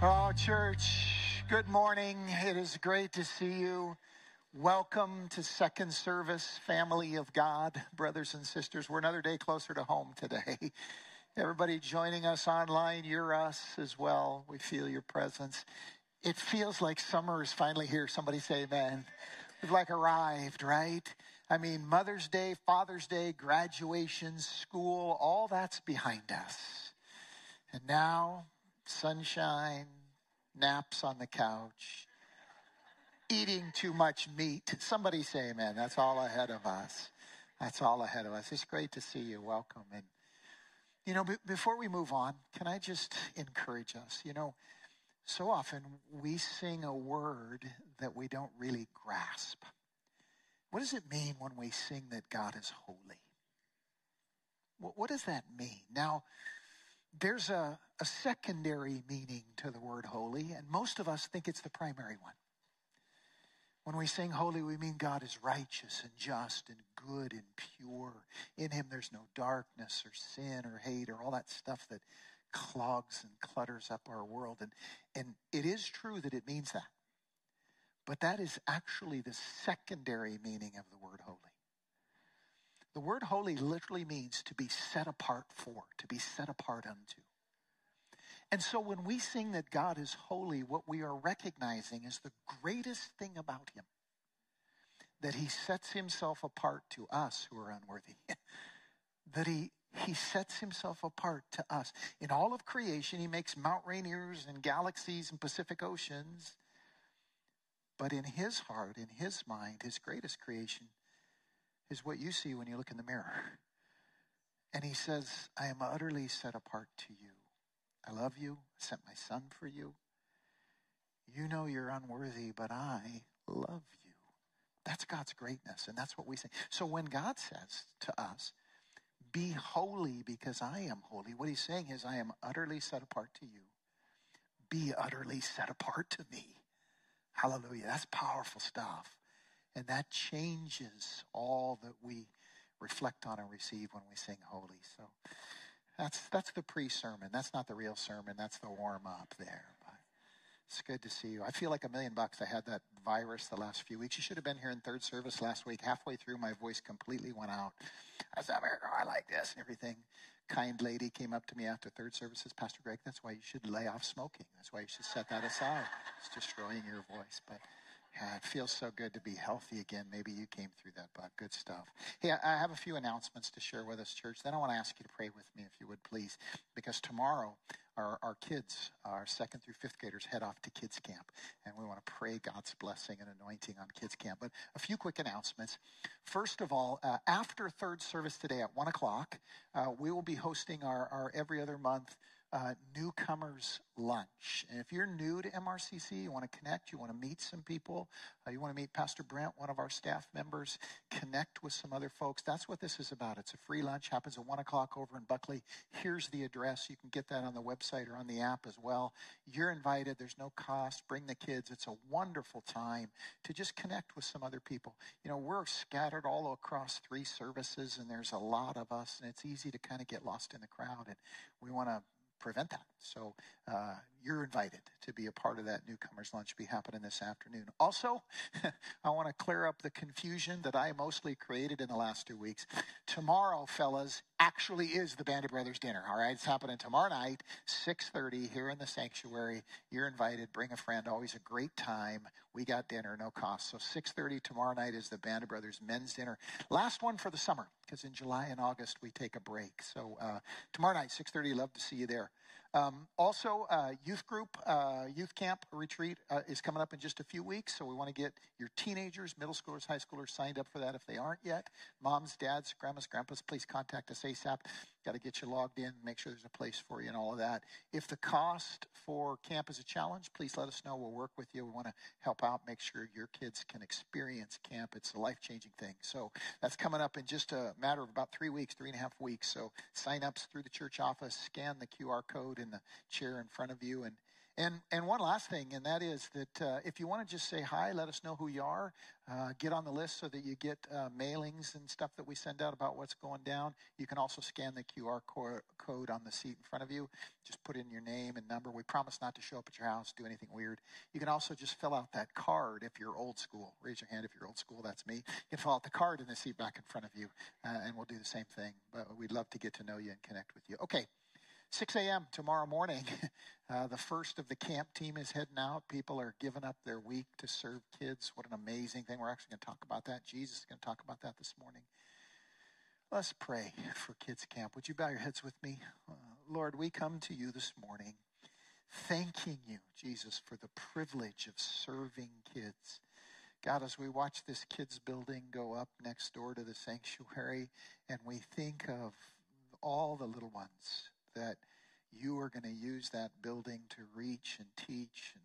Oh, church, good morning. It is great to see you. Welcome to Second Service, family of God, brothers and sisters. We're another day closer to home today. Everybody joining us online, you're us as well. We feel your presence. It feels like summer is finally here. Somebody say amen. We've like arrived, right? I mean, Mother's Day, Father's Day, graduation, school, all that's behind us. And now sunshine, naps on the couch, eating too much meat. Somebody say amen. That's all ahead of us. That's all ahead of us. It's great to see you. Welcome. And, you know, b- before we move on, can I just encourage us? You know, so often we sing a word that we don't really grasp. What does it mean when we sing that God is holy? What, what does that mean? Now, there's a, a secondary meaning to the word holy, and most of us think it's the primary one. When we sing holy, we mean God is righteous and just and good and pure. In him, there's no darkness or sin or hate or all that stuff that clogs and clutters up our world. And, and it is true that it means that. But that is actually the secondary meaning of the word holy. The word holy literally means to be set apart for, to be set apart unto. And so when we sing that God is holy, what we are recognizing is the greatest thing about him that he sets himself apart to us who are unworthy. that he he sets himself apart to us. In all of creation, he makes Mount Rainiers and galaxies and Pacific Oceans. But in his heart, in his mind, his greatest creation is what you see when you look in the mirror. And he says, I am utterly set apart to you. I love you. I sent my son for you. You know you're unworthy, but I love you. That's God's greatness, and that's what we say. So when God says to us, Be holy because I am holy, what he's saying is, I am utterly set apart to you. Be utterly set apart to me. Hallelujah. That's powerful stuff. And that changes all that we reflect on and receive when we sing holy. So that's that's the pre-sermon. That's not the real sermon. That's the warm up there. But it's good to see you. I feel like a million bucks. I had that virus the last few weeks. You should have been here in third service last week. Halfway through, my voice completely went out. I said, oh, I like this and everything. Kind lady came up to me after third service says, Pastor Greg, that's why you should lay off smoking. That's why you should set that aside. It's destroying your voice. But yeah, it feels so good to be healthy again. Maybe you came through that, but good stuff. Hey, I have a few announcements to share with us, church. Then I want to ask you to pray with me, if you would, please, because tomorrow our, our kids, our second through fifth graders, head off to kids camp, and we want to pray God's blessing and anointing on kids camp. But a few quick announcements. First of all, uh, after third service today at one o'clock, uh, we will be hosting our, our every other month uh, newcomers lunch. And if you're new to MRCC, you want to connect, you want to meet some people, uh, you want to meet Pastor Brent, one of our staff members, connect with some other folks. That's what this is about. It's a free lunch, happens at 1 o'clock over in Buckley. Here's the address. You can get that on the website or on the app as well. You're invited, there's no cost. Bring the kids. It's a wonderful time to just connect with some other people. You know, we're scattered all across three services, and there's a lot of us, and it's easy to kind of get lost in the crowd. And we want to prevent that. So uh, you're invited to be a part of that newcomers lunch be happening this afternoon. Also, I want to clear up the confusion that I mostly created in the last two weeks. Tomorrow, fellas, actually is the Band of Brothers dinner. All right, it's happening tomorrow night, 6:30 here in the sanctuary. You're invited. Bring a friend. Always a great time. We got dinner, no cost. So 6:30 tomorrow night is the Band of Brothers men's dinner. Last one for the summer because in July and August we take a break. So uh, tomorrow night, 6:30. Love to see you there. Um, also, uh, youth group, uh, youth camp retreat uh, is coming up in just a few weeks. So we want to get your teenagers, middle schoolers, high schoolers signed up for that if they aren't yet. Moms, dads, grandmas, grandpas, please contact us ASAP. Got to get you logged in, make sure there's a place for you and all of that. If the cost for camp is a challenge, please let us know. We'll work with you. We want to help out, make sure your kids can experience camp. It's a life changing thing. So that's coming up in just a matter of about three weeks, three and a half weeks. So sign ups through the church office, scan the QR code in the chair in front of you, and And, and one last thing, and that is that uh, if you want to just say hi, let us know who you are. Uh, get on the list so that you get uh, mailings and stuff that we send out about what's going down. You can also scan the QR code on the seat in front of you. Just put in your name and number. We promise not to show up at your house, do anything weird. You can also just fill out that card if you're old school. Raise your hand if you're old school. That's me. You can fill out the card in the seat back in front of you, uh, and we'll do the same thing. But we'd love to get to know you and connect with you. Okay. 6 a.m. tomorrow morning, uh, the first of the camp team is heading out. People are giving up their week to serve kids. What an amazing thing. We're actually going to talk about that. Jesus is going to talk about that this morning. Let's pray for kids' camp. Would you bow your heads with me? Uh, Lord, we come to you this morning thanking you, Jesus, for the privilege of serving kids. God, as we watch this kids' building go up next door to the sanctuary, and we think of all the little ones that you are going to use that building to reach and teach and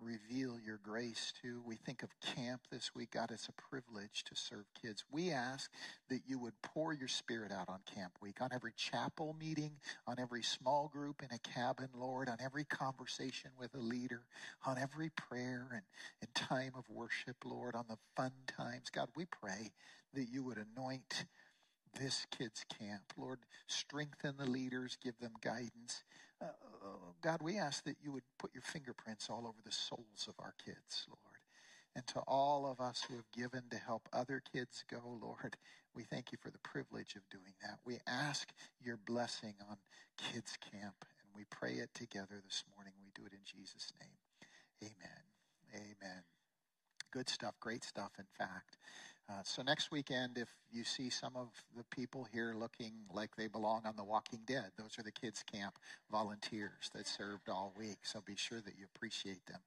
reveal your grace to. We think of camp this week. God, it's a privilege to serve kids. We ask that you would pour your spirit out on camp week, on every chapel meeting, on every small group in a cabin, Lord, on every conversation with a leader, on every prayer and, and time of worship, Lord, on the fun times. God, we pray that you would anoint this kids' camp. Lord, strengthen the leaders, give them guidance. Uh, God, we ask that you would put your fingerprints all over the souls of our kids, Lord. And to all of us who have given to help other kids go, Lord, we thank you for the privilege of doing that. We ask your blessing on kids' camp, and we pray it together this morning. We do it in Jesus' name. Amen. Amen. Good stuff, great stuff, in fact. Uh, so next weekend, if you see some of the people here looking like they belong on The Walking Dead, those are the kids' camp volunteers that served all week. So be sure that you appreciate them.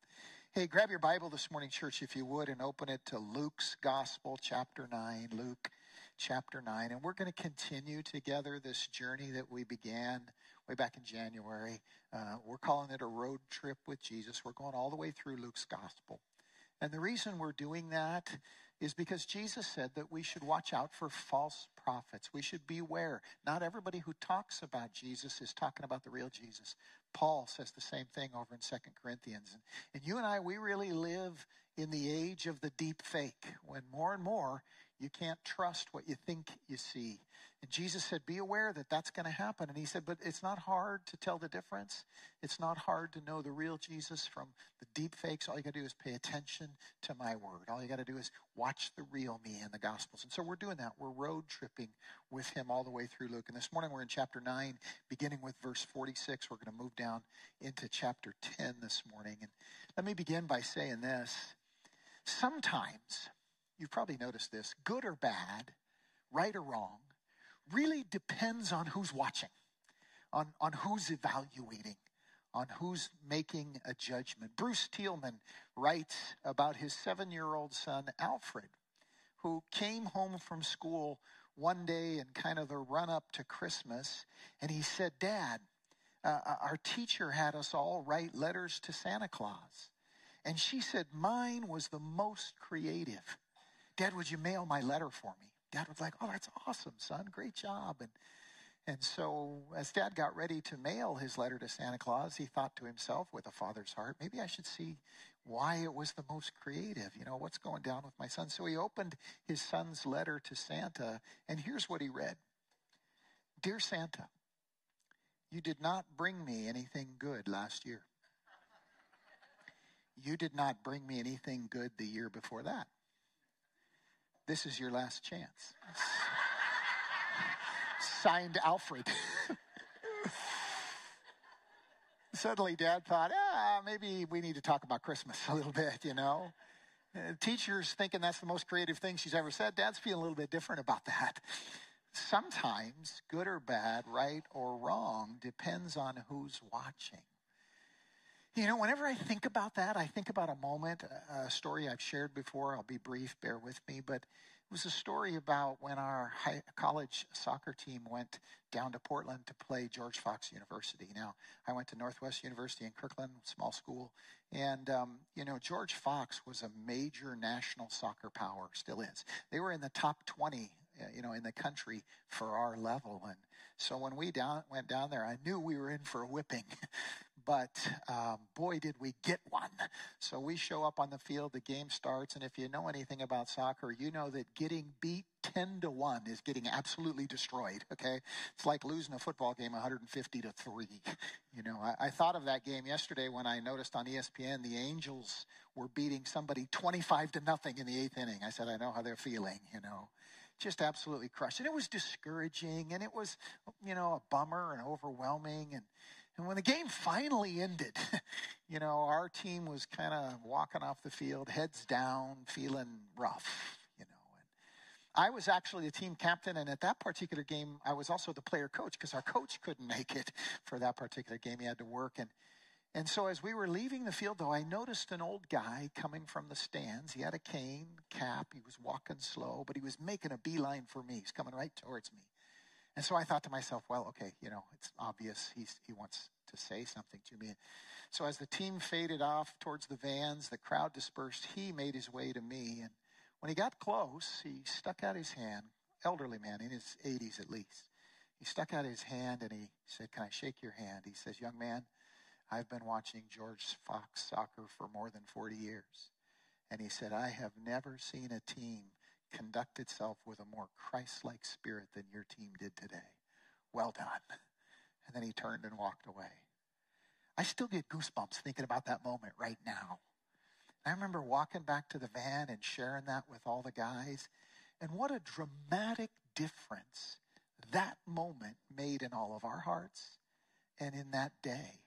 Hey, grab your Bible this morning, church, if you would, and open it to Luke's Gospel, chapter 9. Luke chapter 9. And we're going to continue together this journey that we began way back in January. Uh, we're calling it a road trip with Jesus. We're going all the way through Luke's Gospel. And the reason we're doing that is because Jesus said that we should watch out for false prophets. We should beware. Not everybody who talks about Jesus is talking about the real Jesus. Paul says the same thing over in Second Corinthians. And, and you and I, we really live in the age of the deep fake when more and more you can't trust what you think you see. And Jesus said, Be aware that that's going to happen. And he said, But it's not hard to tell the difference. It's not hard to know the real Jesus from the deep fakes. All you got to do is pay attention to my word. All you got to do is watch the real me in the Gospels. And so we're doing that. We're road tripping with him all the way through Luke. And this morning we're in chapter 9, beginning with verse 46. We're going to move down into chapter 10 this morning. And let me begin by saying this. Sometimes, you've probably noticed this, good or bad, right or wrong, really depends on who's watching, on, on who's evaluating, on who's making a judgment. Bruce Thielman writes about his seven year old son, Alfred, who came home from school one day in kind of the run up to Christmas, and he said, Dad, uh, uh, our teacher had us all write letters to Santa Claus. And she said, Mine was the most creative. Dad, would you mail my letter for me? dad was like, Oh, that's awesome, son. Great job. And and so, as dad got ready to mail his letter to Santa Claus, he thought to himself, with a father's heart, maybe I should see why it was the most creative. You know, what's going down with my son? So he opened his son's letter to Santa, and here's what he read Dear Santa, you did not bring me anything good last year. You did not bring me anything good the year before that. This is your last chance. Signed Alfred. Suddenly, Dad thought, ah, maybe we need to talk about Christmas a little bit, you know. Uh, teacher's thinking that's the most creative thing she's ever said. Dad's feeling a little bit different about that. Sometimes, good or bad, right or wrong, depends on who's watching. You know, whenever I think about that, I think about a moment, a story I've shared before. I'll be brief, bear with me, but it was a story about when our high, college soccer team went down to Portland to play George Fox University. Now, I went to Northwest University in Kirkland, small school, and um, you know George Fox was a major national soccer power, still is. They were in the top 20 uh, you know, in the country for our level. And so when we down, went down there, I knew we were in for a whipping. but um, boy, did we get one. So we show up on the field, the game starts, and if you know anything about soccer, you know that getting beat 10 to 1 is getting absolutely destroyed, okay? It's like losing a football game 150 to 3. You know, I, I thought of that game yesterday when I noticed on ESPN the Angels were beating somebody 25 to nothing in the eighth inning. I said, I know how they're feeling, you know just absolutely crushed. And it was discouraging and it was, you know, a bummer and overwhelming. And, and when the game finally ended, you know, our team was kind of walking off the field, heads down, feeling rough, you know. And I was actually the team captain. And at that particular game, I was also the player coach because our coach couldn't make it for that particular game. He had to work. And and so as we were leaving the field, though, I noticed an old guy coming from the stands. He had a cane, cap, he was walking slow, but he was making a beeline for me. He's coming right towards me. And so I thought to myself, well, okay, you know, it's obvious he's, he wants to say something to me. So as the team faded off towards the vans, the crowd dispersed, he made his way to me. And when he got close, he stuck out his hand, elderly man, in his 80s at least. He stuck out his hand and he said, Can I shake your hand? He says, Young man, I've been watching George Fox soccer for more than 40 years. And he said, I have never seen a team conduct itself with a more Christ like spirit than your team did today. Well done. And then he turned and walked away. I still get goosebumps thinking about that moment right now. I remember walking back to the van and sharing that with all the guys. And what a dramatic difference that moment made in all of our hearts and in that day.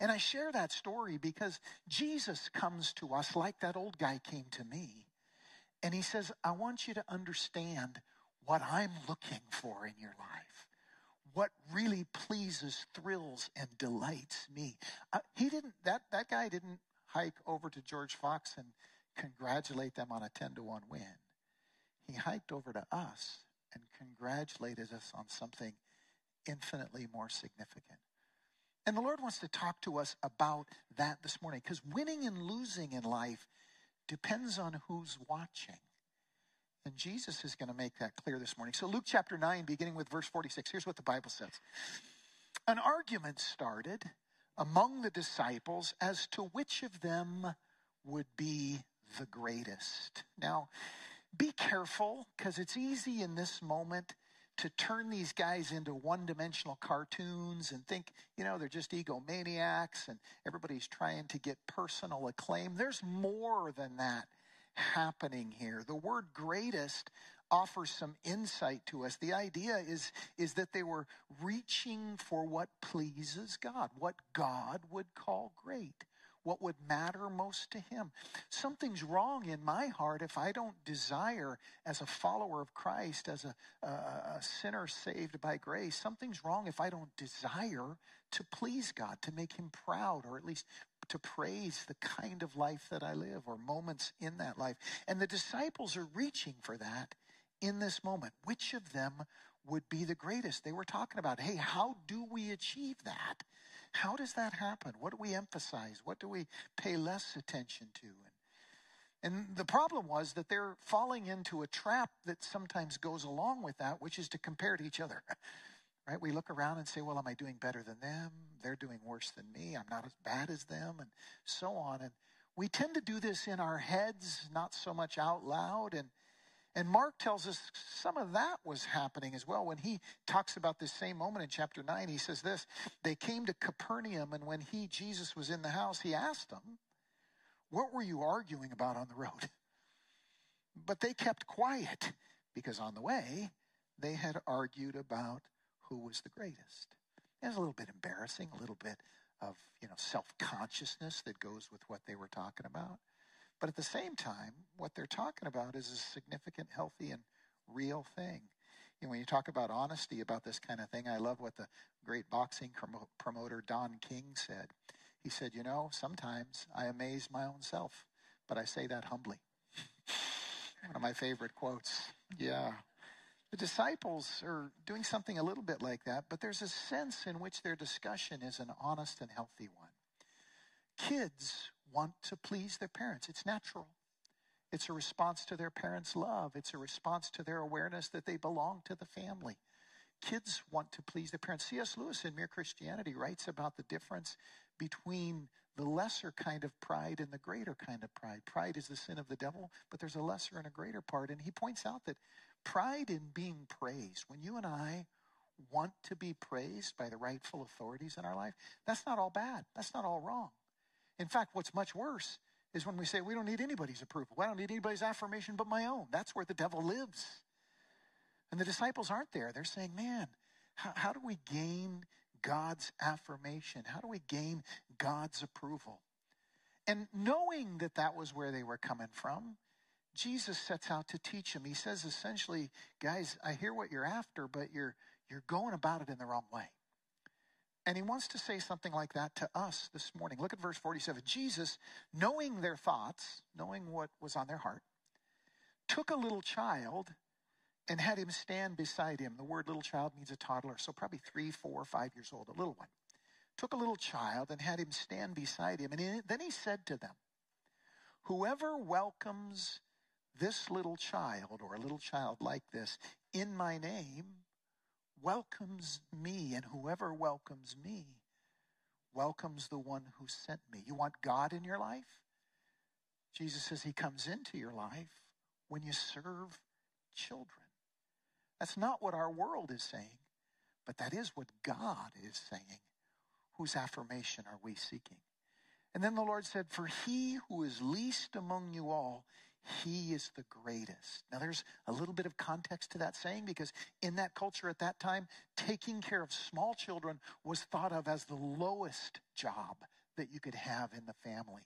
And I share that story because Jesus comes to us like that old guy came to me. And he says, I want you to understand what I'm looking for in your life. What really pleases, thrills, and delights me. Uh, he didn't, that, that guy didn't hike over to George Fox and congratulate them on a 10 to 1 win. He hiked over to us and congratulated us on something infinitely more significant. And the Lord wants to talk to us about that this morning because winning and losing in life depends on who's watching. And Jesus is going to make that clear this morning. So, Luke chapter 9, beginning with verse 46, here's what the Bible says An argument started among the disciples as to which of them would be the greatest. Now, be careful because it's easy in this moment to turn these guys into one dimensional cartoons and think, you know, they're just egomaniacs and everybody's trying to get personal acclaim. There's more than that happening here. The word greatest offers some insight to us. The idea is, is that they were reaching for what pleases God, what God would call great what would matter most to Him. Something's wrong in my heart if I don't desire, as a follower of Christ, as a, a, a sinner saved by grace, something's wrong if I don't desire to please God, to make Him proud, or at least to praise the kind of life that I live or moments in that life. And the disciples are reaching for that in this moment. Which of them would be the greatest? They were talking about, hey, how do we achieve that? How does that happen? What do we emphasize? What do we pay less attention to? And, and the problem was that they're falling into a trap that sometimes goes along with that, which is to compare to each other. Right? We look around and say, well, am I doing better than them? They're doing worse than me. I'm not as bad as them, and so on. And we tend to do this in our heads, not so much out loud. And and Mark tells us some of that was happening as well. When he talks about this same moment in chapter 9, he says this They came to Capernaum, and when he, Jesus, was in the house, he asked them, What were you arguing about on the road? But they kept quiet because on the way, they had argued about who was the greatest. It was a little bit embarrassing, a little bit of you know self-consciousness that goes with what they were talking about. But at the same time, what they're talking about is a significant, healthy, and real thing. You know, when you talk about honesty about this kind of thing, I love what the great boxing promoter Don King said. He said, You know, sometimes I amaze my own self, but I say that humbly. One of my favorite quotes. Yeah. The disciples are doing something a little bit like that, but there's a sense in which their discussion is an honest and healthy one. Kids want to please their parents. It's natural. It's a response to their parents' love. It's a response to their awareness that they belong to the family. Kids want to please their parents. C.S. Lewis in Mere Christianity writes about the difference between the lesser kind of pride and the greater kind of pride. Pride is the sin of the devil, but there's a lesser and a greater part. And he points out that pride in being praised, when you and I want to be praised by the rightful authorities in our life, that's not all bad. That's not all wrong. In fact, what's much worse is when we say we don't need anybody's approval. I don't need anybody's affirmation but my own. That's where the devil lives. And the disciples aren't there. They're saying, man, how, how do we gain God's affirmation? How do we gain God's approval? And knowing that that was where they were coming from, Jesus sets out to teach them. He says essentially, guys, I hear what you're after, but you're you're going about it in the wrong way. And he wants to say something like that to us this morning. Look at verse 47. Jesus, knowing their thoughts, knowing what was on their heart, took a little child and had him stand beside him. The word little child means a toddler, so probably three, four, five years old, a little one. Took a little child and had him stand beside him. And then he said to them, Whoever welcomes this little child or a little child like this in my name welcomes me, and whoever welcomes me welcomes the one who sent me. You want God in your life? Jesus says he comes into your life when you serve children. That's not what our world is saying, but that is what God is saying. Whose affirmation are we seeking? And then the Lord said, For he who is least among you all he is the greatest. Now, there's a little bit of context to that saying because in that culture at that time, taking care of small children was thought of as the lowest job that you could have in the family.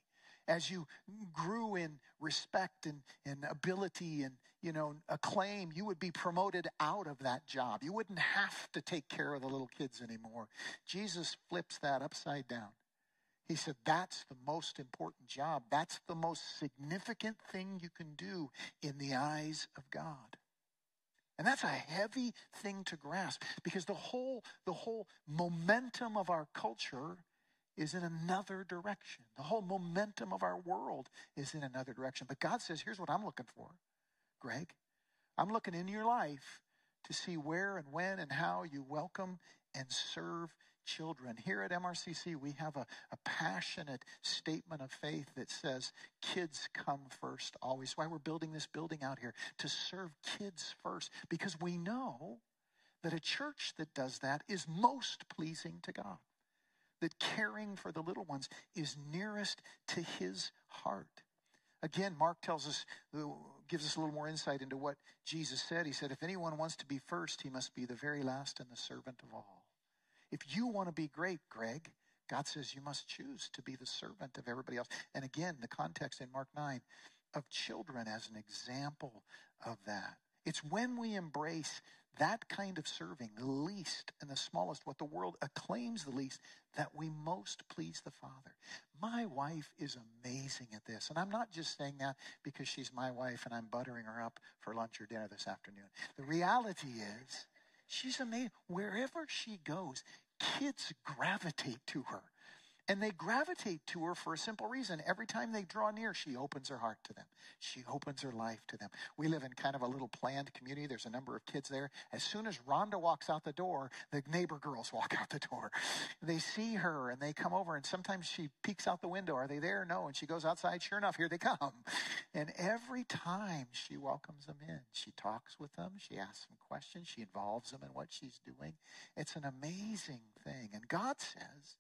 As you grew in respect and, and ability and you know acclaim, you would be promoted out of that job. You wouldn't have to take care of the little kids anymore. Jesus flips that upside down. He said, That's the most important job. That's the most significant thing you can do in the eyes of God. And that's a heavy thing to grasp because the whole, the whole momentum of our culture is in another direction. The whole momentum of our world is in another direction. But God says, Here's what I'm looking for, Greg. I'm looking in your life to see where and when and how you welcome and serve children. Here at MRCC, we have a, a passionate statement of faith that says kids come first always. Why we're building this building out here to serve kids first, because we know that a church that does that is most pleasing to God. That caring for the little ones is nearest to his heart. Again, Mark tells us, uh, gives us a little more insight into what Jesus said. He said, If anyone wants to be first, he must be the very last and the servant of all. If you want to be great, Greg, God says you must choose to be the servant of everybody else. And again, the context in Mark 9 of children as an example of that. It's when we embrace that kind of serving, the least and the smallest, what the world acclaims the least, that we most please the Father. My wife is amazing at this. And I'm not just saying that because she's my wife and I'm buttering her up for lunch or dinner this afternoon. The reality is, she's amazing. Wherever she goes, kids gravitate to her. And they gravitate to her for a simple reason. Every time they draw near, she opens her heart to them. She opens her life to them. We live in kind of a little planned community. There's a number of kids there. As soon as Rhonda walks out the door, the neighbor girls walk out the door. They see her and they come over, and sometimes she peeks out the window. Are they there? No. And she goes outside. Sure enough, here they come. And every time she welcomes them in, she talks with them, she asks them questions, she involves them in what she's doing. It's an amazing thing. And God says,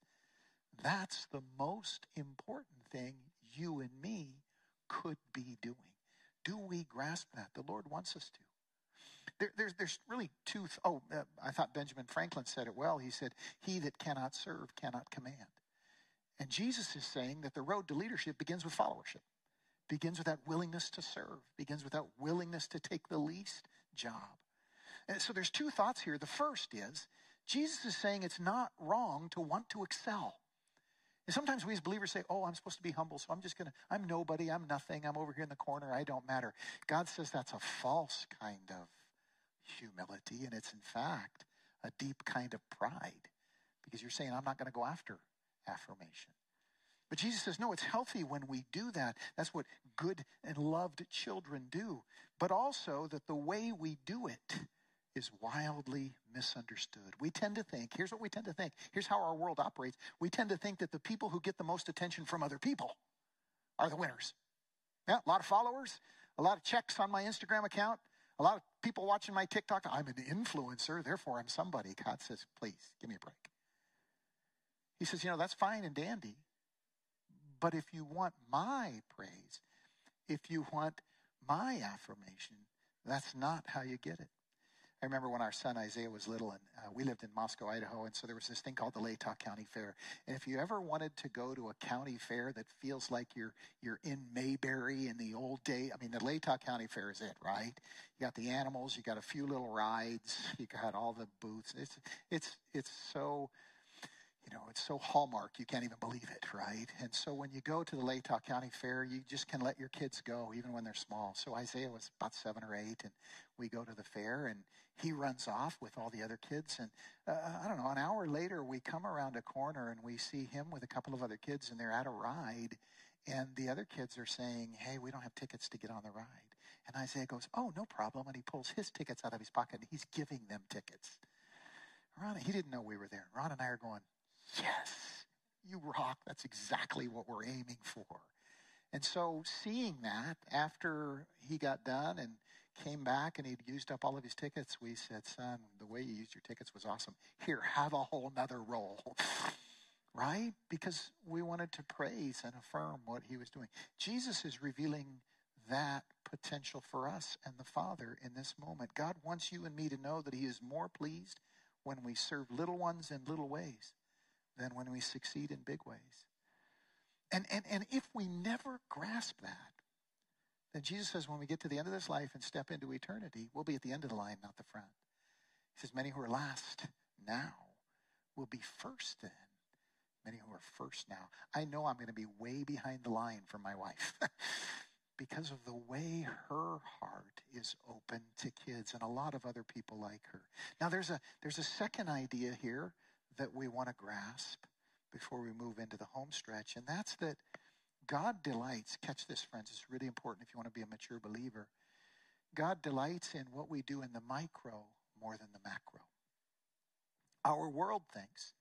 that's the most important thing you and me could be doing. Do we grasp that? The Lord wants us to. There, there's, there's really two. Th- oh, uh, I thought Benjamin Franklin said it well. He said, He that cannot serve cannot command. And Jesus is saying that the road to leadership begins with followership, begins with that willingness to serve, begins with that willingness to take the least job. And so there's two thoughts here. The first is Jesus is saying it's not wrong to want to excel. And sometimes we as believers say, Oh, I'm supposed to be humble, so I'm just going to, I'm nobody, I'm nothing, I'm over here in the corner, I don't matter. God says that's a false kind of humility, and it's in fact a deep kind of pride because you're saying, I'm not going to go after affirmation. But Jesus says, no, it's healthy when we do that. That's what good and loved children do. But also that the way we do it is wildly misunderstood. We tend to think, here's what we tend to think. Here's how our world operates. We tend to think that the people who get the most attention from other people are the winners. Yeah, a lot of followers, a lot of checks on my Instagram account, a lot of people watching my TikTok. I'm an influencer, therefore I'm somebody. God says, please give me a break. He says, you know, that's fine and dandy. But if you want my praise, if you want my affirmation, that's not how you get it. I remember when our son Isaiah was little, and uh, we lived in Moscow, Idaho, and so there was this thing called the Latah County Fair. And if you ever wanted to go to a county fair that feels like you're you're in Mayberry in the old day, I mean, the Latah County Fair is it, right? You got the animals, you got a few little rides, you got all the booths. It's it's it's so you know, it's so hallmark, you can't even believe it, right? And so when you go to the Latah County Fair, you just can let your kids go, even when they're small. So Isaiah was about seven or eight, and we go to the fair, and he runs off with all the other kids. And uh, I don't know, an hour later, we come around a corner and we see him with a couple of other kids, and they're at a ride. And the other kids are saying, Hey, we don't have tickets to get on the ride. And Isaiah goes, Oh, no problem. And he pulls his tickets out of his pocket and he's giving them tickets. Ron, he didn't know we were there. Ron and I are going, Yes, you rock. That's exactly what we're aiming for. And so, seeing that after he got done and came back and he'd used up all of his tickets, we said, Son, the way you used your tickets was awesome. Here, have a whole nother roll. right? Because we wanted to praise and affirm what he was doing. Jesus is revealing that potential for us and the Father in this moment. God wants you and me to know that he is more pleased when we serve little ones in little ways than when we succeed in big ways. And, and, and if we never grasp that, then Jesus says when we get to the end of this life and step into eternity, we'll be at the end of the line, not the front. He says, Many who are last now will be first then. Many who are first now. I know I'm going to be way behind the line for my wife because of the way her heart is open to kids and a lot of other people like her. Now there's a there's a second idea here that we want to grasp before we move into the home stretch, and that's that God delights, catch this, friends, it's really important if you want to be a mature believer. God delights in what we do in the micro more than the macro. Our world thinks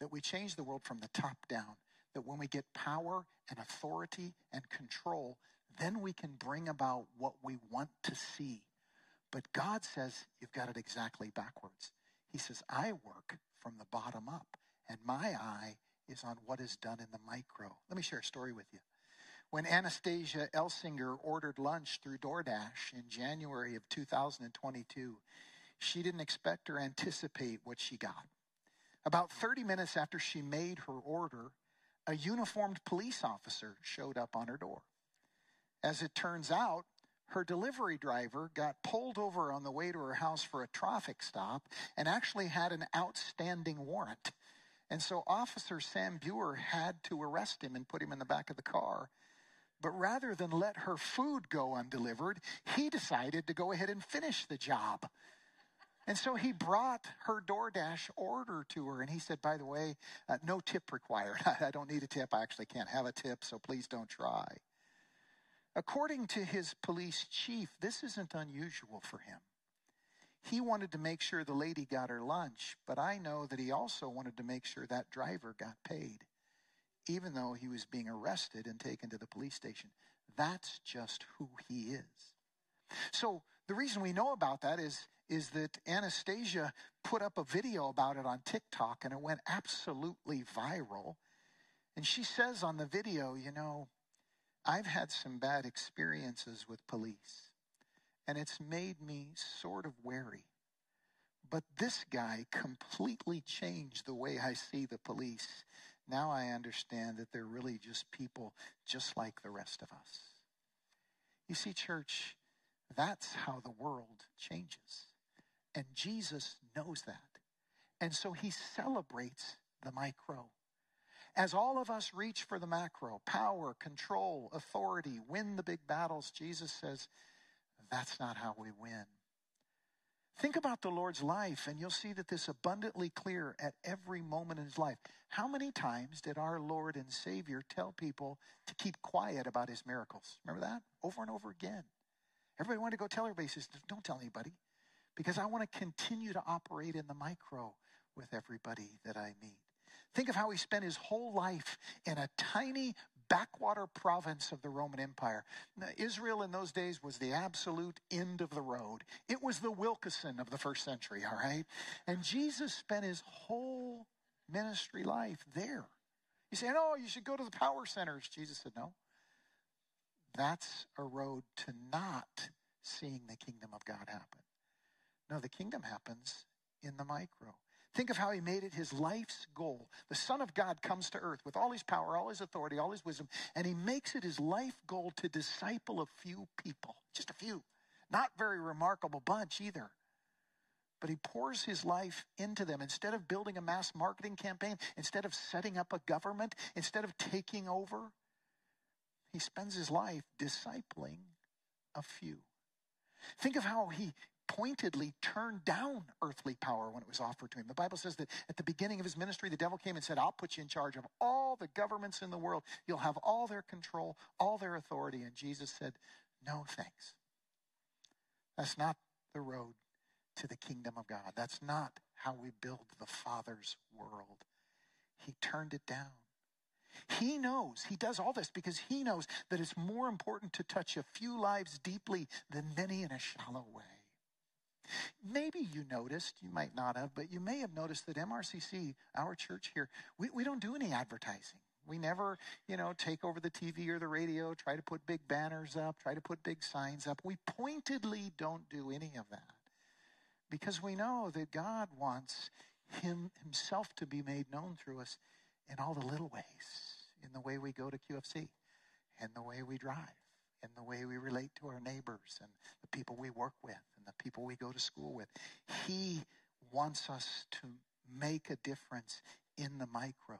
that we change the world from the top down, that when we get power and authority and control, then we can bring about what we want to see. But God says you've got it exactly backwards. He says, I work from the bottom up, and my eye is on what is done in the micro. Let me share a story with you. When Anastasia Elsinger ordered lunch through DoorDash in January of 2022, she didn't expect or anticipate what she got. About 30 minutes after she made her order, a uniformed police officer showed up on her door. As it turns out, her delivery driver got pulled over on the way to her house for a traffic stop and actually had an outstanding warrant. And so Officer Sam Buer had to arrest him and put him in the back of the car. But rather than let her food go undelivered, he decided to go ahead and finish the job. And so he brought her DoorDash order to her. And he said, by the way, uh, no tip required. I don't need a tip. I actually can't have a tip, so please don't try. According to his police chief, this isn't unusual for him. He wanted to make sure the lady got her lunch, but I know that he also wanted to make sure that driver got paid, even though he was being arrested and taken to the police station. That's just who he is. So the reason we know about that is, is that Anastasia put up a video about it on TikTok and it went absolutely viral. And she says on the video, you know, I've had some bad experiences with police, and it's made me sort of wary. But this guy completely changed the way I see the police. Now I understand that they're really just people just like the rest of us. You see, church, that's how the world changes. And Jesus knows that. And so he celebrates the micro. As all of us reach for the macro power, control, authority, win the big battles Jesus says, that's not how we win. Think about the Lord's life, and you'll see that this abundantly clear at every moment in his life. How many times did our Lord and Savior tell people to keep quiet about his miracles? Remember that? Over and over again. Everybody wanted to go tell everybody. He says, Don't tell anybody because I want to continue to operate in the micro with everybody that I meet. Think of how he spent his whole life in a tiny backwater province of the Roman Empire. Now, Israel in those days was the absolute end of the road. It was the Wilkeson of the first century, all right? And Jesus spent his whole ministry life there. You say, oh, you should go to the power centers. Jesus said, no. That's a road to not seeing the kingdom of God happen. No, the kingdom happens in the micro. Think of how he made it his life's goal. The Son of God comes to earth with all his power, all his authority, all his wisdom, and he makes it his life goal to disciple a few people, just a few. Not very remarkable bunch either. But he pours his life into them. Instead of building a mass marketing campaign, instead of setting up a government, instead of taking over, he spends his life discipling a few. Think of how he pointedly turned down earthly power when it was offered to him. The Bible says that at the beginning of his ministry, the devil came and said, I'll put you in charge of all the governments in the world. You'll have all their control, all their authority. And Jesus said, No, thanks. That's not the road to the kingdom of God. That's not how we build the Father's world. He turned it down. He knows, he does all this because he knows that it's more important to touch a few lives deeply than many in a shallow way. Maybe you noticed, you might not have, but you may have noticed that MRCC, our church here, we, we don't do any advertising. We never, you know, take over the TV or the radio, try to put big banners up, try to put big signs up. We pointedly don't do any of that because we know that God wants him himself to be made known through us in all the little ways, in the way we go to QFC, in the way we drive, in the way we relate to our neighbors and the people we work with and the people we go to school with. He wants us to make a difference in the micro.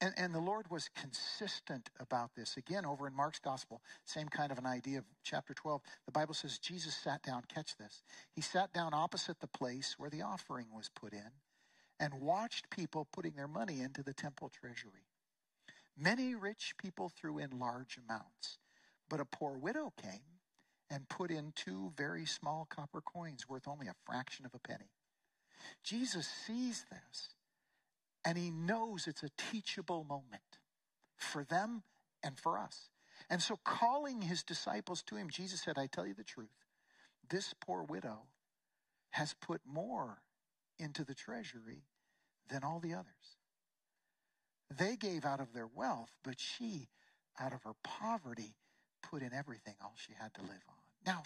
And, and the Lord was consistent about this. Again, over in Mark's gospel, same kind of an idea of chapter 12. The Bible says Jesus sat down, catch this. He sat down opposite the place where the offering was put in and watched people putting their money into the temple treasury. Many rich people threw in large amounts. But a poor widow came and put in two very small copper coins worth only a fraction of a penny. Jesus sees this and he knows it's a teachable moment for them and for us. And so, calling his disciples to him, Jesus said, I tell you the truth, this poor widow has put more into the treasury than all the others. They gave out of their wealth, but she, out of her poverty, put in everything, all she had to live on. Now,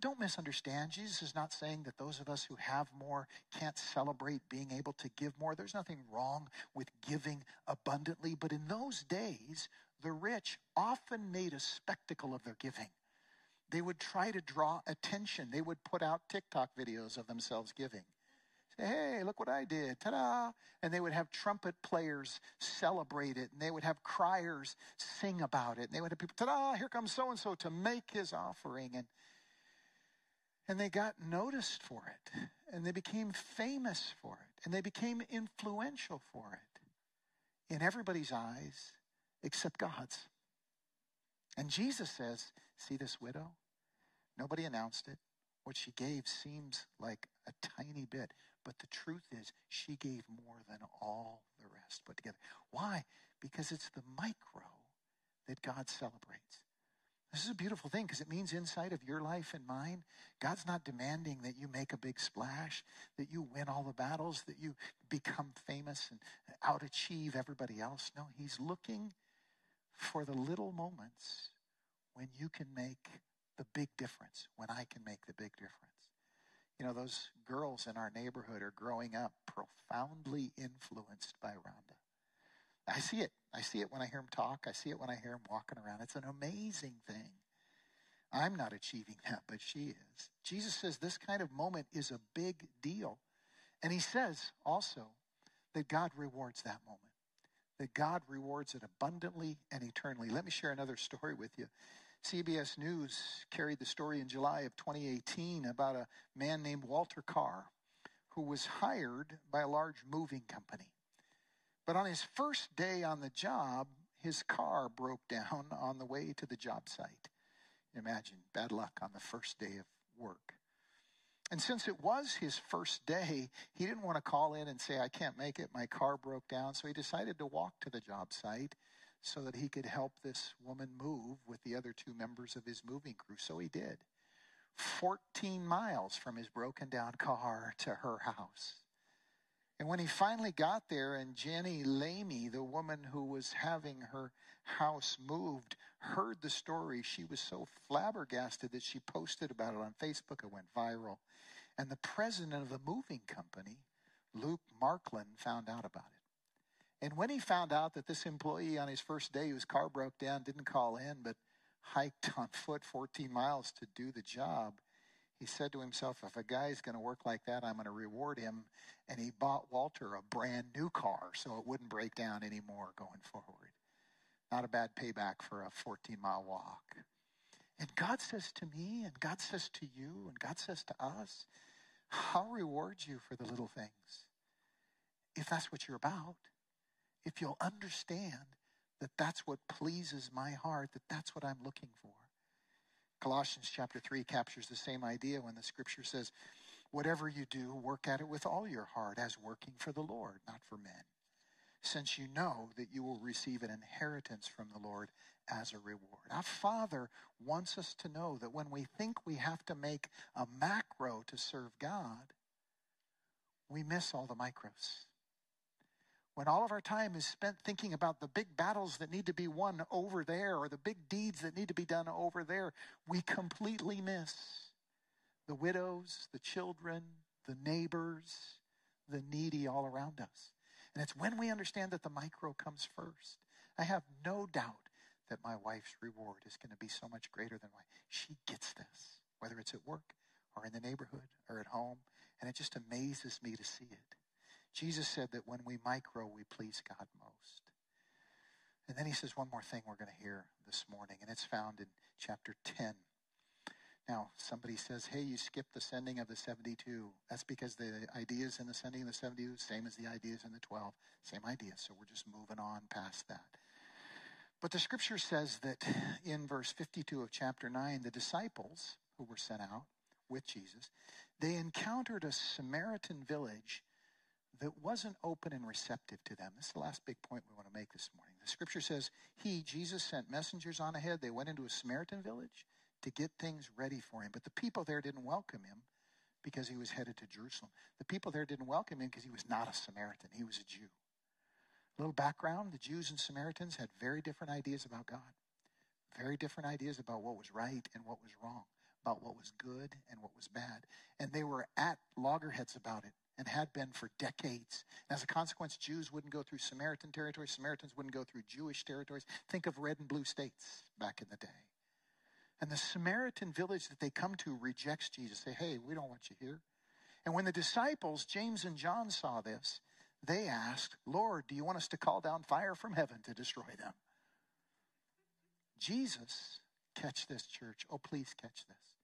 don't misunderstand. Jesus is not saying that those of us who have more can't celebrate being able to give more. There's nothing wrong with giving abundantly. But in those days, the rich often made a spectacle of their giving. They would try to draw attention. They would put out TikTok videos of themselves giving hey, look what I did. Ta da. And they would have trumpet players celebrate it, and they would have criers sing about it, and they would have people, ta da, here comes so and so to make his offering. And, and they got noticed for it, and they became famous for it, and they became influential for it in everybody's eyes except God's. And Jesus says, See this widow? Nobody announced it. What she gave seems like a tiny bit, but the truth is, she gave more than all the rest put together. Why? Because it's the micro that God celebrates. This is a beautiful thing because it means inside of your life and mine, God's not demanding that you make a big splash, that you win all the battles, that you become famous and outachieve everybody else. No, He's looking for the little moments when you can make the big difference, when I can make the big difference. You know, those girls in our neighborhood are growing up profoundly influenced by Rhonda. I see it. I see it when I hear him talk. I see it when I hear him walking around. It's an amazing thing. I'm not achieving that, but she is. Jesus says this kind of moment is a big deal. And he says also that God rewards that moment, that God rewards it abundantly and eternally. Let me share another story with you. CBS News carried the story in July of 2018 about a man named Walter Carr who was hired by a large moving company. But on his first day on the job, his car broke down on the way to the job site. Imagine bad luck on the first day of work. And since it was his first day, he didn't want to call in and say, I can't make it, my car broke down. So he decided to walk to the job site so that he could help this woman move with the other two members of his moving crew. So he did. 14 miles from his broken down car to her house. And when he finally got there, and Jenny Lamey, the woman who was having her house moved, heard the story, she was so flabbergasted that she posted about it on Facebook. It went viral. And the president of the moving company, Luke Marklin, found out about it. And when he found out that this employee on his first day whose car broke down didn't call in, but hiked on foot 14 miles to do the job, he said to himself, if a guy's going to work like that, I'm going to reward him. And he bought Walter a brand new car so it wouldn't break down anymore going forward. Not a bad payback for a 14 mile walk. And God says to me, and God says to you, and God says to us, I'll reward you for the little things. If that's what you're about, if you'll understand that that's what pleases my heart, that that's what I'm looking for. Colossians chapter 3 captures the same idea when the scripture says, Whatever you do, work at it with all your heart as working for the Lord, not for men, since you know that you will receive an inheritance from the Lord as a reward. Our Father wants us to know that when we think we have to make a macro to serve God, we miss all the micros when all of our time is spent thinking about the big battles that need to be won over there or the big deeds that need to be done over there, we completely miss the widows, the children, the neighbors, the needy all around us. And it's when we understand that the micro comes first. I have no doubt that my wife's reward is going to be so much greater than mine. She gets this, whether it's at work or in the neighborhood or at home. And it just amazes me to see it. Jesus said that when we micro, we please God most. And then he says one more thing we're going to hear this morning, and it's found in chapter 10. Now, somebody says, hey, you skipped the sending of the 72. That's because the ideas in the sending of the 72 same as the ideas in the 12. Same idea. So we're just moving on past that. But the scripture says that in verse 52 of chapter 9, the disciples who were sent out with Jesus, they encountered a Samaritan village that wasn't open and receptive to them. This is the last big point we want to make this morning. The scripture says, He, Jesus, sent messengers on ahead. They went into a Samaritan village to get things ready for him. But the people there didn't welcome him because he was headed to Jerusalem. The people there didn't welcome him because he was not a Samaritan, he was a Jew. A little background the Jews and Samaritans had very different ideas about God, very different ideas about what was right and what was wrong, about what was good and what was bad. And they were at loggerheads about it and had been for decades. And as a consequence, Jews wouldn't go through Samaritan territory, Samaritans wouldn't go through Jewish territories. Think of red and blue states back in the day. And the Samaritan village that they come to rejects Jesus. Say, hey, we don't want you here. And when the disciples, James and John, saw this, they asked, Lord, do you want us to call down fire from heaven to destroy them? Jesus, catch this, church. Oh, please catch this.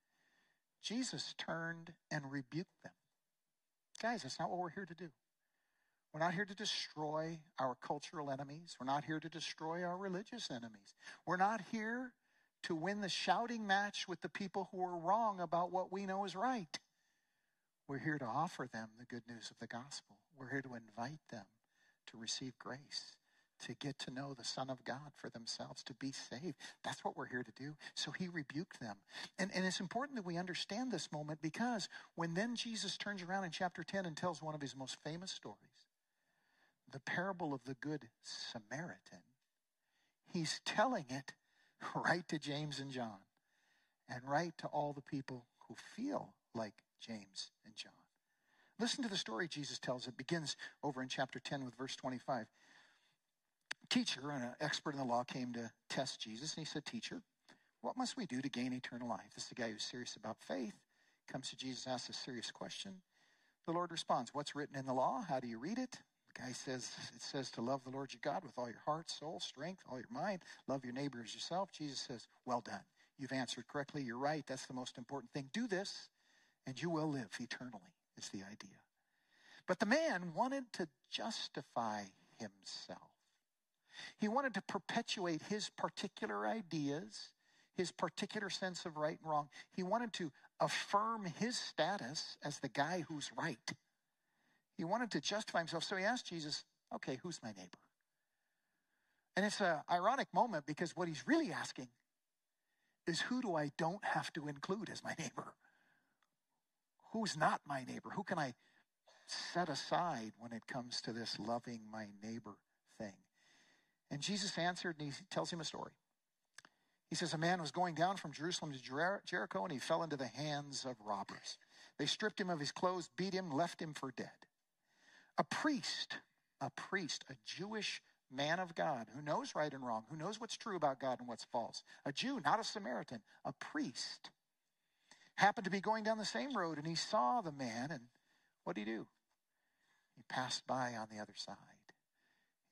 Jesus turned and rebuked them. Guys, that's not what we're here to do. We're not here to destroy our cultural enemies. We're not here to destroy our religious enemies. We're not here to win the shouting match with the people who are wrong about what we know is right. We're here to offer them the good news of the gospel. We're here to invite them to receive grace to get to know the Son of God for themselves, to be saved. That's what we're here to do. So he rebuked them. And, and it's important that we understand this moment because when then Jesus turns around in chapter 10 and tells one of his most famous stories, the parable of the Good Samaritan, he's telling it right to James and John and right to all the people who feel like James and John. Listen to the story Jesus tells. It begins over in chapter 10 with verse 25 teacher, and an expert in the law, came to test Jesus, and he said, Teacher, what must we do to gain eternal life? This is the guy who's serious about faith. Comes to Jesus, asks a serious question. The Lord responds, What's written in the law? How do you read it? The guy says, It says to love the Lord your God with all your heart, soul, strength, all your mind. Love your neighbor as yourself. Jesus says, Well done. You've answered correctly. You're right. That's the most important thing. Do this, and you will live eternally, is the idea. But the man wanted to justify himself. He wanted to perpetuate his particular ideas, his particular sense of right and wrong. He wanted to affirm his status as the guy who's right. He wanted to justify himself. So he asked Jesus, okay, who's my neighbor? And it's an ironic moment because what he's really asking is who do I don't have to include as my neighbor? Who's not my neighbor? Who can I set aside when it comes to this loving my neighbor thing? And Jesus answered and he tells him a story. He says, A man was going down from Jerusalem to Jer- Jericho and he fell into the hands of robbers. They stripped him of his clothes, beat him, left him for dead. A priest, a priest, a Jewish man of God who knows right and wrong, who knows what's true about God and what's false, a Jew, not a Samaritan, a priest, happened to be going down the same road and he saw the man and what did he do? He passed by on the other side.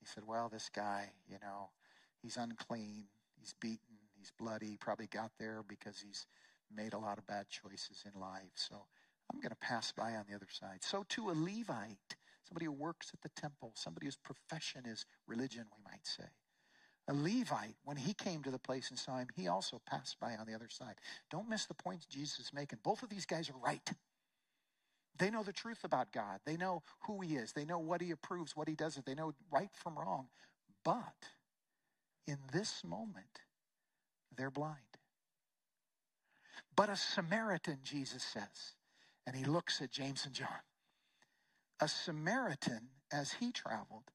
He said, Well, this guy, you know, he's unclean, he's beaten, he's bloody, probably got there because he's made a lot of bad choices in life. So I'm going to pass by on the other side. So to a Levite, somebody who works at the temple, somebody whose profession is religion, we might say. A Levite, when he came to the place and saw him, he also passed by on the other side. Don't miss the point Jesus is making. Both of these guys are right. They know the truth about God. They know who he is. They know what he approves, what he doesn't. They know right from wrong. But in this moment, they're blind. But a Samaritan, Jesus says, and he looks at James and John. A Samaritan, as he traveled,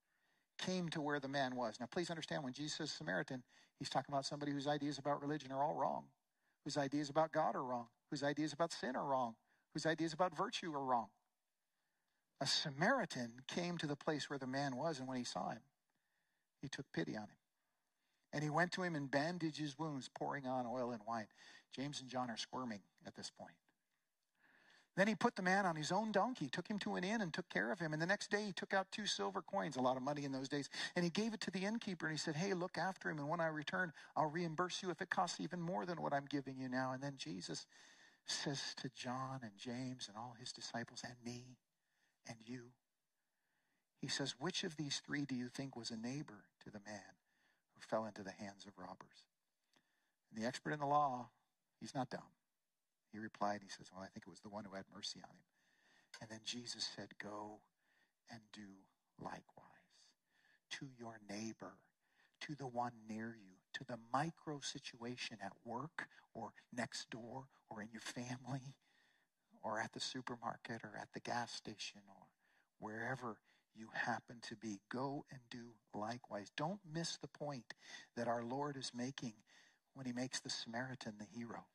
came to where the man was. Now, please understand when Jesus says Samaritan, he's talking about somebody whose ideas about religion are all wrong, whose ideas about God are wrong, whose ideas about sin are wrong, whose ideas about virtue are wrong. A Samaritan came to the place where the man was, and when he saw him, he took pity on him. And he went to him and bandaged his wounds, pouring on oil and wine. James and John are squirming at this point. Then he put the man on his own donkey, took him to an inn, and took care of him. And the next day he took out two silver coins, a lot of money in those days, and he gave it to the innkeeper. And he said, Hey, look after him. And when I return, I'll reimburse you if it costs even more than what I'm giving you now. And then Jesus says to John and James and all his disciples, and me and you, he says, Which of these three do you think was a neighbor to the man who fell into the hands of robbers? And the expert in the law, he's not dumb. He replied, He says, Well, I think it was the one who had mercy on him. And then Jesus said, Go and do likewise to your neighbor, to the one near you, to the micro situation at work or next door or in your family or at the supermarket or at the gas station or wherever you happen to be. Go and do likewise. Don't miss the point that our Lord is making when he makes the Samaritan the hero.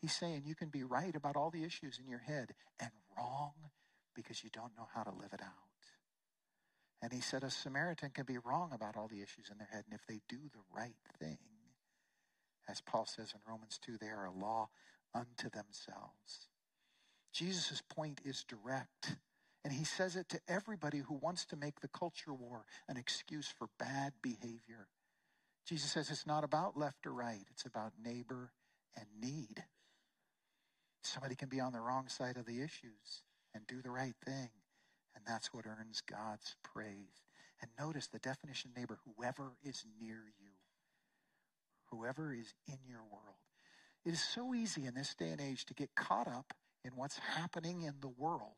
He's saying you can be right about all the issues in your head and wrong because you don't know how to live it out. And he said a Samaritan can be wrong about all the issues in their head, and if they do the right thing, as Paul says in Romans 2, they are a law unto themselves. Jesus' point is direct, and he says it to everybody who wants to make the culture war an excuse for bad behavior. Jesus says it's not about left or right, it's about neighbor and need. Somebody can be on the wrong side of the issues and do the right thing, and that's what earns God's praise. And notice the definition neighbor whoever is near you, whoever is in your world. It is so easy in this day and age to get caught up in what's happening in the world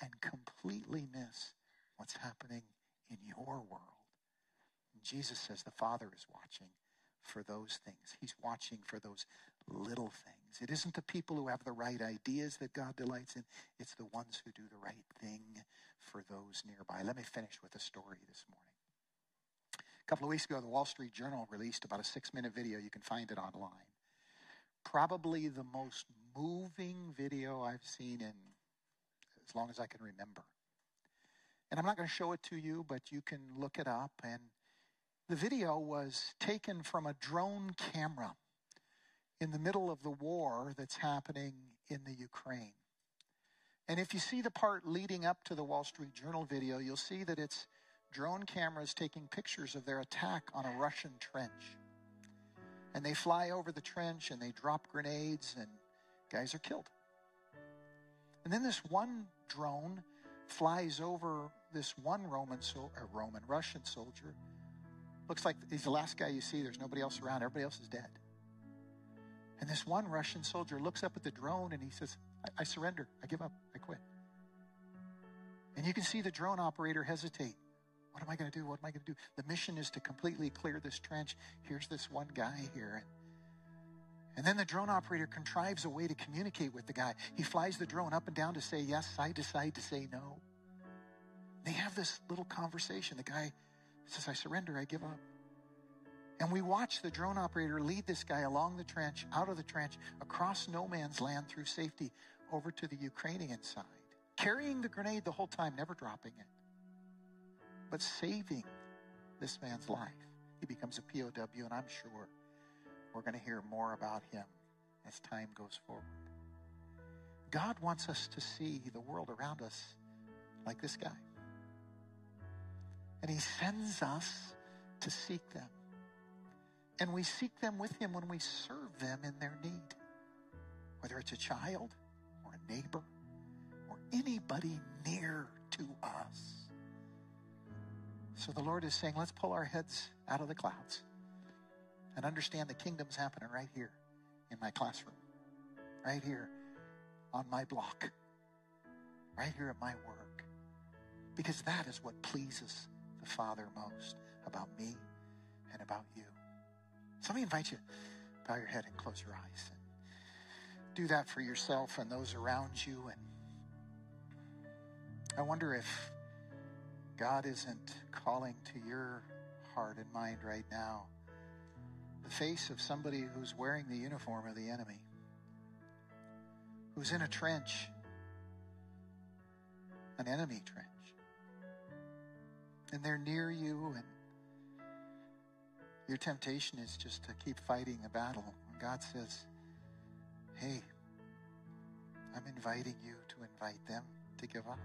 and completely miss what's happening in your world. And Jesus says the Father is watching for those things. He's watching for those little things. It isn't the people who have the right ideas that God delights in, it's the ones who do the right thing for those nearby. Let me finish with a story this morning. A couple of weeks ago, the Wall Street Journal released about a six minute video. You can find it online. Probably the most moving video I've seen in as long as I can remember. And I'm not going to show it to you, but you can look it up. And the video was taken from a drone camera in the middle of the war that's happening in the Ukraine. And if you see the part leading up to the Wall Street Journal video, you'll see that it's drone cameras taking pictures of their attack on a Russian trench. And they fly over the trench and they drop grenades, and guys are killed. And then this one drone flies over this one Roman, so, a uh, Roman Russian soldier. Looks like he's the last guy you see. There's nobody else around. Everybody else is dead. And this one Russian soldier looks up at the drone and he says, I, I surrender. I give up. I quit. And you can see the drone operator hesitate. What am I going to do? What am I going to do? The mission is to completely clear this trench. Here's this one guy here. And then the drone operator contrives a way to communicate with the guy. He flies the drone up and down to say yes, side to side to say no. They have this little conversation. The guy says, I surrender, I give up. And we watch the drone operator lead this guy along the trench, out of the trench, across no man's land through safety over to the Ukrainian side, carrying the grenade the whole time, never dropping it, but saving this man's life. He becomes a POW, and I'm sure we're going to hear more about him as time goes forward. God wants us to see the world around us like this guy. And he sends us to seek them. And we seek them with him when we serve them in their need, whether it's a child or a neighbor or anybody near to us. So the Lord is saying, let's pull our heads out of the clouds and understand the kingdom's happening right here in my classroom, right here on my block, right here at my work. Because that is what pleases the Father most about me and about you. So let me invite you, bow your head and close your eyes. And do that for yourself and those around you. And I wonder if God isn't calling to your heart and mind right now the face of somebody who's wearing the uniform of the enemy, who's in a trench, an enemy trench and they're near you and your temptation is just to keep fighting the battle. And God says, hey, I'm inviting you to invite them to give up.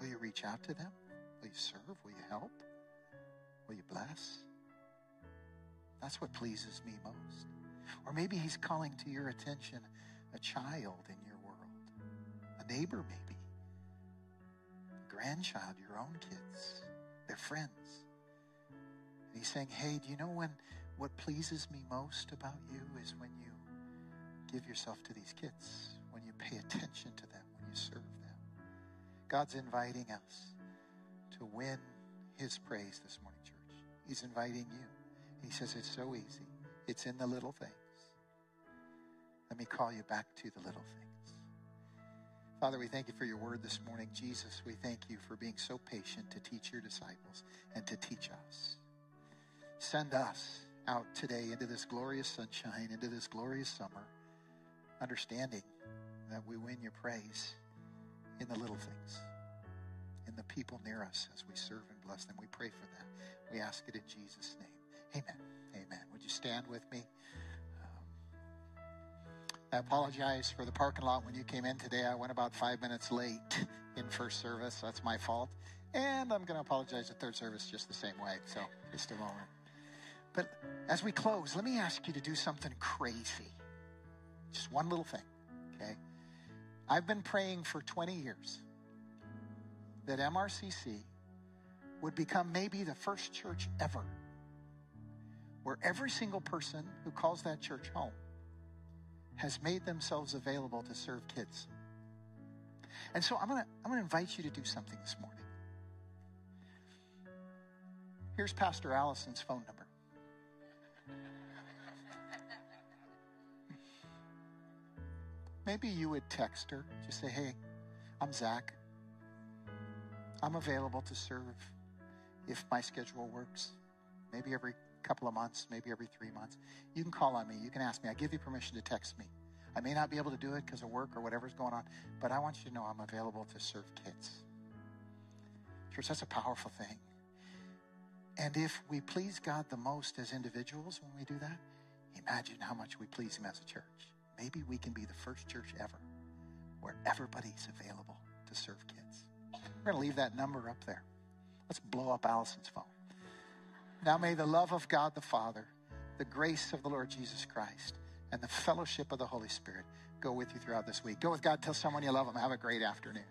Will you reach out to them? Will you serve? Will you help? Will you bless? That's what pleases me most. Or maybe he's calling to your attention a child in your world, a neighbor maybe a grandchild, your own kids, their friends. And he's saying, hey, do you know when what pleases me most about you is when you give yourself to these kids, when you pay attention to them, when you serve them. God's inviting us to win his praise this morning, church. He's inviting you. He says it's so easy. It's in the little things. Let me call you back to the little things. Father, we thank you for your word this morning. Jesus, we thank you for being so patient to teach your disciples and to teach us. Send us out today into this glorious sunshine, into this glorious summer, understanding that we win your praise in the little things, in the people near us as we serve and bless them. We pray for them. We ask it in Jesus' name. Amen. Amen. Would you stand with me? Um, I apologize for the parking lot when you came in today. I went about five minutes late in first service. That's my fault. And I'm going to apologize at third service just the same way. So just a moment. But as we close, let me ask you to do something crazy. Just one little thing, okay? I've been praying for 20 years that MRCC would become maybe the first church ever where every single person who calls that church home has made themselves available to serve kids. And so I'm going to I'm going to invite you to do something this morning. Here's Pastor Allison's phone number. Maybe you would text her, just say, "Hey, I'm Zach. I'm available to serve if my schedule works. Maybe every couple of months, maybe every three months. You can call on me. You can ask me. I give you permission to text me. I may not be able to do it because of work or whatever's going on, but I want you to know I'm available to serve kids. Church, that's a powerful thing. And if we please God the most as individuals when we do that, imagine how much we please Him as a church. Maybe we can be the first church ever where everybody's available to serve kids. We're going to leave that number up there. Let's blow up Allison's phone. Now may the love of God the Father, the grace of the Lord Jesus Christ, and the fellowship of the Holy Spirit go with you throughout this week. Go with God. Tell someone you love them. Have a great afternoon.